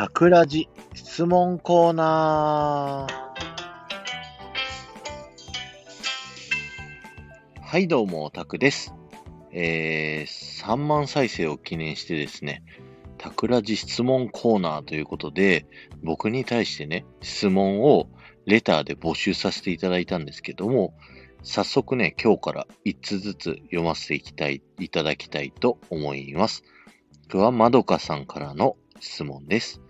タクラジ質問コーナー。はい、どうも、タクです。えー、3万再生を記念してですね、タクラジ質問コーナーということで、僕に対してね、質問をレターで募集させていただいたんですけども、早速ね、今日から1つずつ読ませていきたい、いただきたいと思います。今日はまどかさんからの質問です。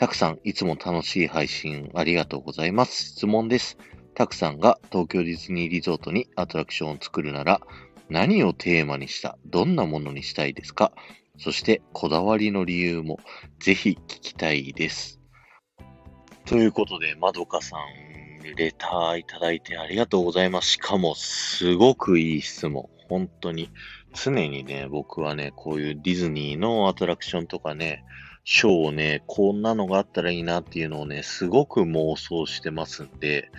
たくさん、いつも楽しい配信ありがとうございます。質問です。たくさんが東京ディズニーリゾートにアトラクションを作るなら、何をテーマにした、どんなものにしたいですか？そして、こだわりの理由もぜひ聞きたいです。ということで、まどかさん、レターいただいてありがとうございます。しかも、すごくいい質問。本当に。常にね、僕はね、こういうディズニーのアトラクションとかね、ショーをね、こんなのがあったらいいなっていうのをね、すごく妄想してますんで、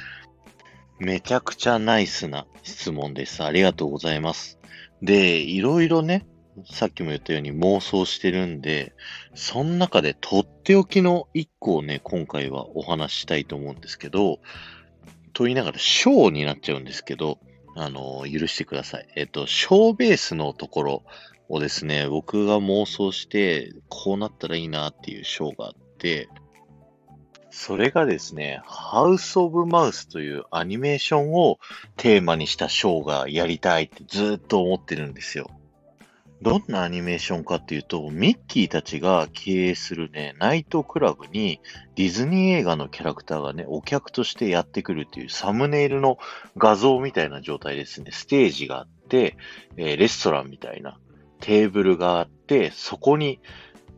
めちゃくちゃナイスな質問です。ありがとうございます。で、いろいろね、さっきも言ったように妄想してるんで、その中でとっておきの一個をね、今回はお話ししたいと思うんですけど、と言いながらショーになっちゃうんですけど、あの、許してください。えっと、ショーベースのところをですね、僕が妄想して、こうなったらいいなっていうショーがあって、それがですね、ハウス・オブ・マウスというアニメーションをテーマにしたショーがやりたいってずっと思ってるんですよ。どんなアニメーションかっていうと、ミッキーたちが経営するね、ナイトクラブにディズニー映画のキャラクターがね、お客としてやってくるっていうサムネイルの画像みたいな状態ですね。ステージがあって、えーレストランみたいなテーブルがあって、そこに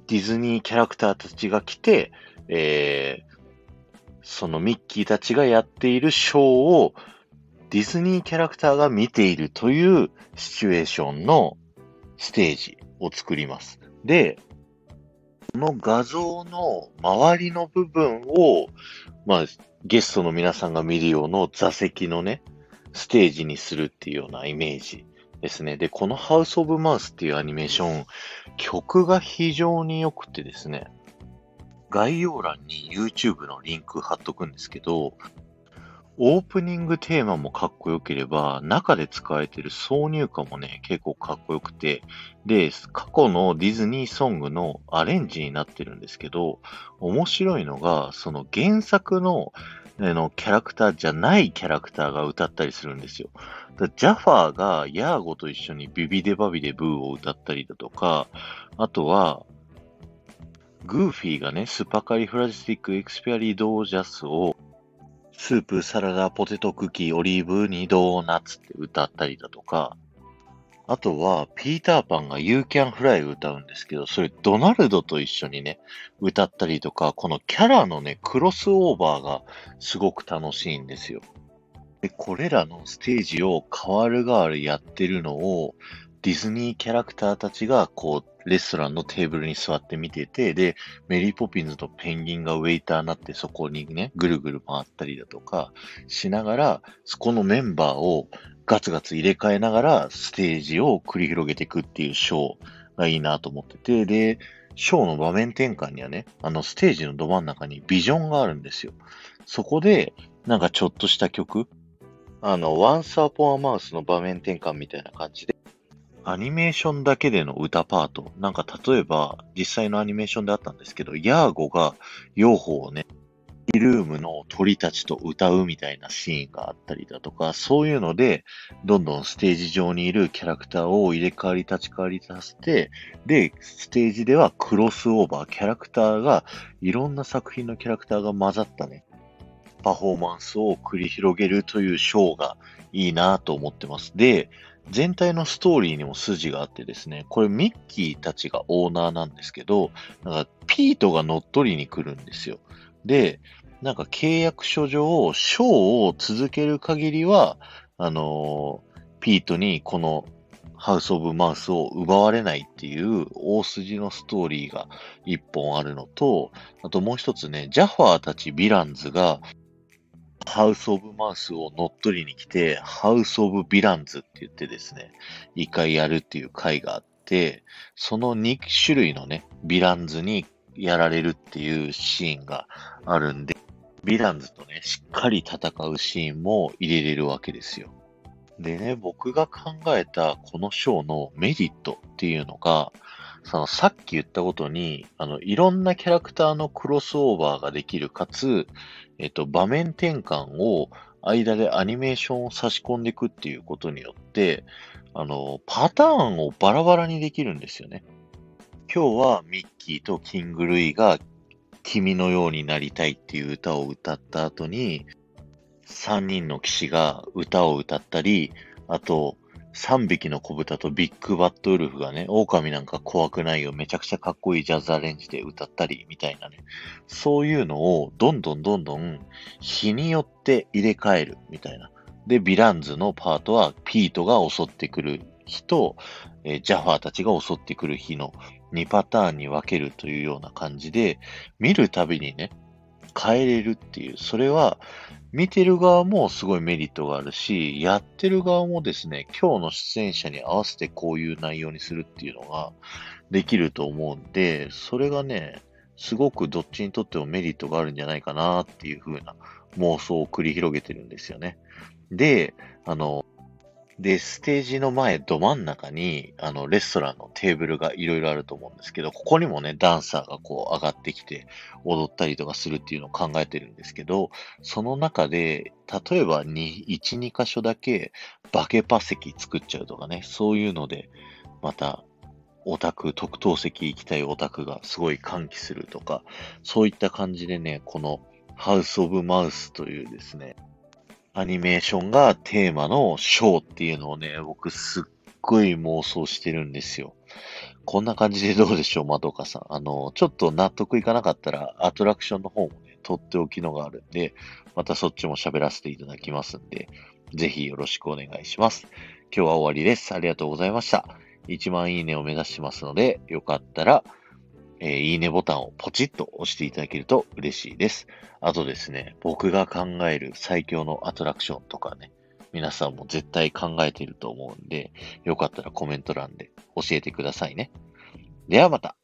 ディズニーキャラクターたちが来て、えーそのミッキーたちがやっているショーをディズニーキャラクターが見ているというシチュエーションのステージを作ります。で、この画像の周りの部分を、まあ、ゲストの皆さんが見るような座席のね、ステージにするっていうようなイメージですね。で、このハウス・オブ・マウスっていうアニメーション、曲が非常に良くてですね、概要欄に YouTube のリンク貼っとくんですけど、オープニングテーマもかっこよければ、中で使われてる挿入歌もね、結構かっこよくて、で、過去のディズニーソングのアレンジになってるんですけど、面白いのが、その原作ののキャラクターじゃないキャラクターが歌ったりするんですよ。ジャファーがヤーゴと一緒にビビデバビデブーを歌ったりだとか、あとは、グーフィーがね、スパカリフラジスティックエクスペアリードージャスを、スープ、サラダ、ポテトクッキー、オリーブ、ニドーナツって歌ったりだとか、あとは、ピーターパンが You Can Fly 歌うんですけど、それドナルドと一緒にね、歌ったりとか、このキャラのね、クロスオーバーがすごく楽しいんですよ。で、これらのステージを変わる変わるやってるのを、ディズニーキャラクターたちが、こう、レストランのテーブルに座って見てて、で、メリーポピンズとペンギンがウェイターになってそこにね、ぐるぐる回ったりだとかしながら、そこのメンバーをガツガツ入れ替えながらステージを繰り広げていくっていうショーがいいなと思ってて、で、ショーの場面転換にはね、あのステージのど真ん中にビジョンがあるんですよ。そこで、なんかちょっとした曲、あの、Once Upon a Mouse の場面転換みたいな感じで、アニメーションだけでの歌パート。なんか例えば、実際のアニメーションであったんですけど、ヤーゴがヨーホをね、イルームの鳥たちと歌うみたいなシーンがあったりだとか、そういうので、どんどんステージ上にいるキャラクターを入れ替わり立ち替わりさせて、で、ステージではクロスオーバー、キャラクターが、いろんな作品のキャラクターが混ざったね、パフォーマンスを繰り広げるというショーがいいなと思ってます。で、全体のストーリーにも筋があってですね、これミッキーたちがオーナーなんですけど、なんかピートが乗っ取りに来るんですよ。で、なんか契約書上、ショーを続ける限りは、あのーピートにこのハウス・オブ・マウスを奪われないっていう大筋のストーリーが一本あるのと、あともう一つね、ジャファーたちヴィランズがハウス・オブ・マウスを乗っ取りに来て、ハウス・オブ・ヴィランズって言ってですね、一回やるっていう回があって、その2種類のね、ヴィランズにやられるっていうシーンがあるんで、ヴィランズとね、しっかり戦うシーンも入れれるわけですよ。でね、僕が考えたこのショーのメリットっていうのが、そのさっき言ったことに、あの、いろんなキャラクターのクロスオーバーができる、かつ、えっと、場面転換を間でアニメーションを差し込んでいくっていうことによって、あの、パターンをバラバラにできるんですよね。今日はミッキーとキング・ルイが君のようになりたいっていう歌を歌った後に、3人の騎士が歌を歌ったり、あと、3匹の子豚とビッグバットウルフがね、狼なんか怖くないよ、めちゃくちゃかっこいいジャズアレンジで歌ったり、みたいなね。そういうのをどんどんどんどん日によって入れ替える、みたいな。で、ヴィランズのパートはピートが襲ってくる日と、えー、ジャファーたちが襲ってくる日の2パターンに分けるというような感じで、見るたびにね、変えれるっていう、それは見てる側もすごいメリットがあるし、やってる側もですね、今日の出演者に合わせてこういう内容にするっていうのができると思うんで、それがね、すごくどっちにとってもメリットがあるんじゃないかなっていう風な妄想を繰り広げてるんですよね。で、あの、で、ステージの前、ど真ん中に、あの、レストランのテーブルがいろいろあると思うんですけど、ここにもね、ダンサーがこう上がってきて、踊ったりとかするっていうのを考えてるんですけど、その中で、例えばに1、2箇所だけ、バケパ席作っちゃうとかね、そういうので、また、オタク、特等席行きたいオタクがすごい歓喜するとか、そういった感じでね、このハウス・オブ・マウスというですね、アニメーションがテーマのショーっていうのをね、僕すっごい妄想してるんですよ。こんな感じでどうでしょう、まどかさん。あの、ちょっと納得いかなかったら、アトラクションの方もね、とっておきのがあるんで、またそっちも喋らせていただきますんで、ぜひよろしくお願いします。今日は終わりです。ありがとうございました。1万いいねを目指しますので、よかったら、えー、いいねボタンをポチッと押していただけると嬉しいです。あとですね、僕が考える最強のアトラクションとかね、皆さんも絶対考えていると思うんで、よかったらコメント欄で教えてくださいね。ではまた。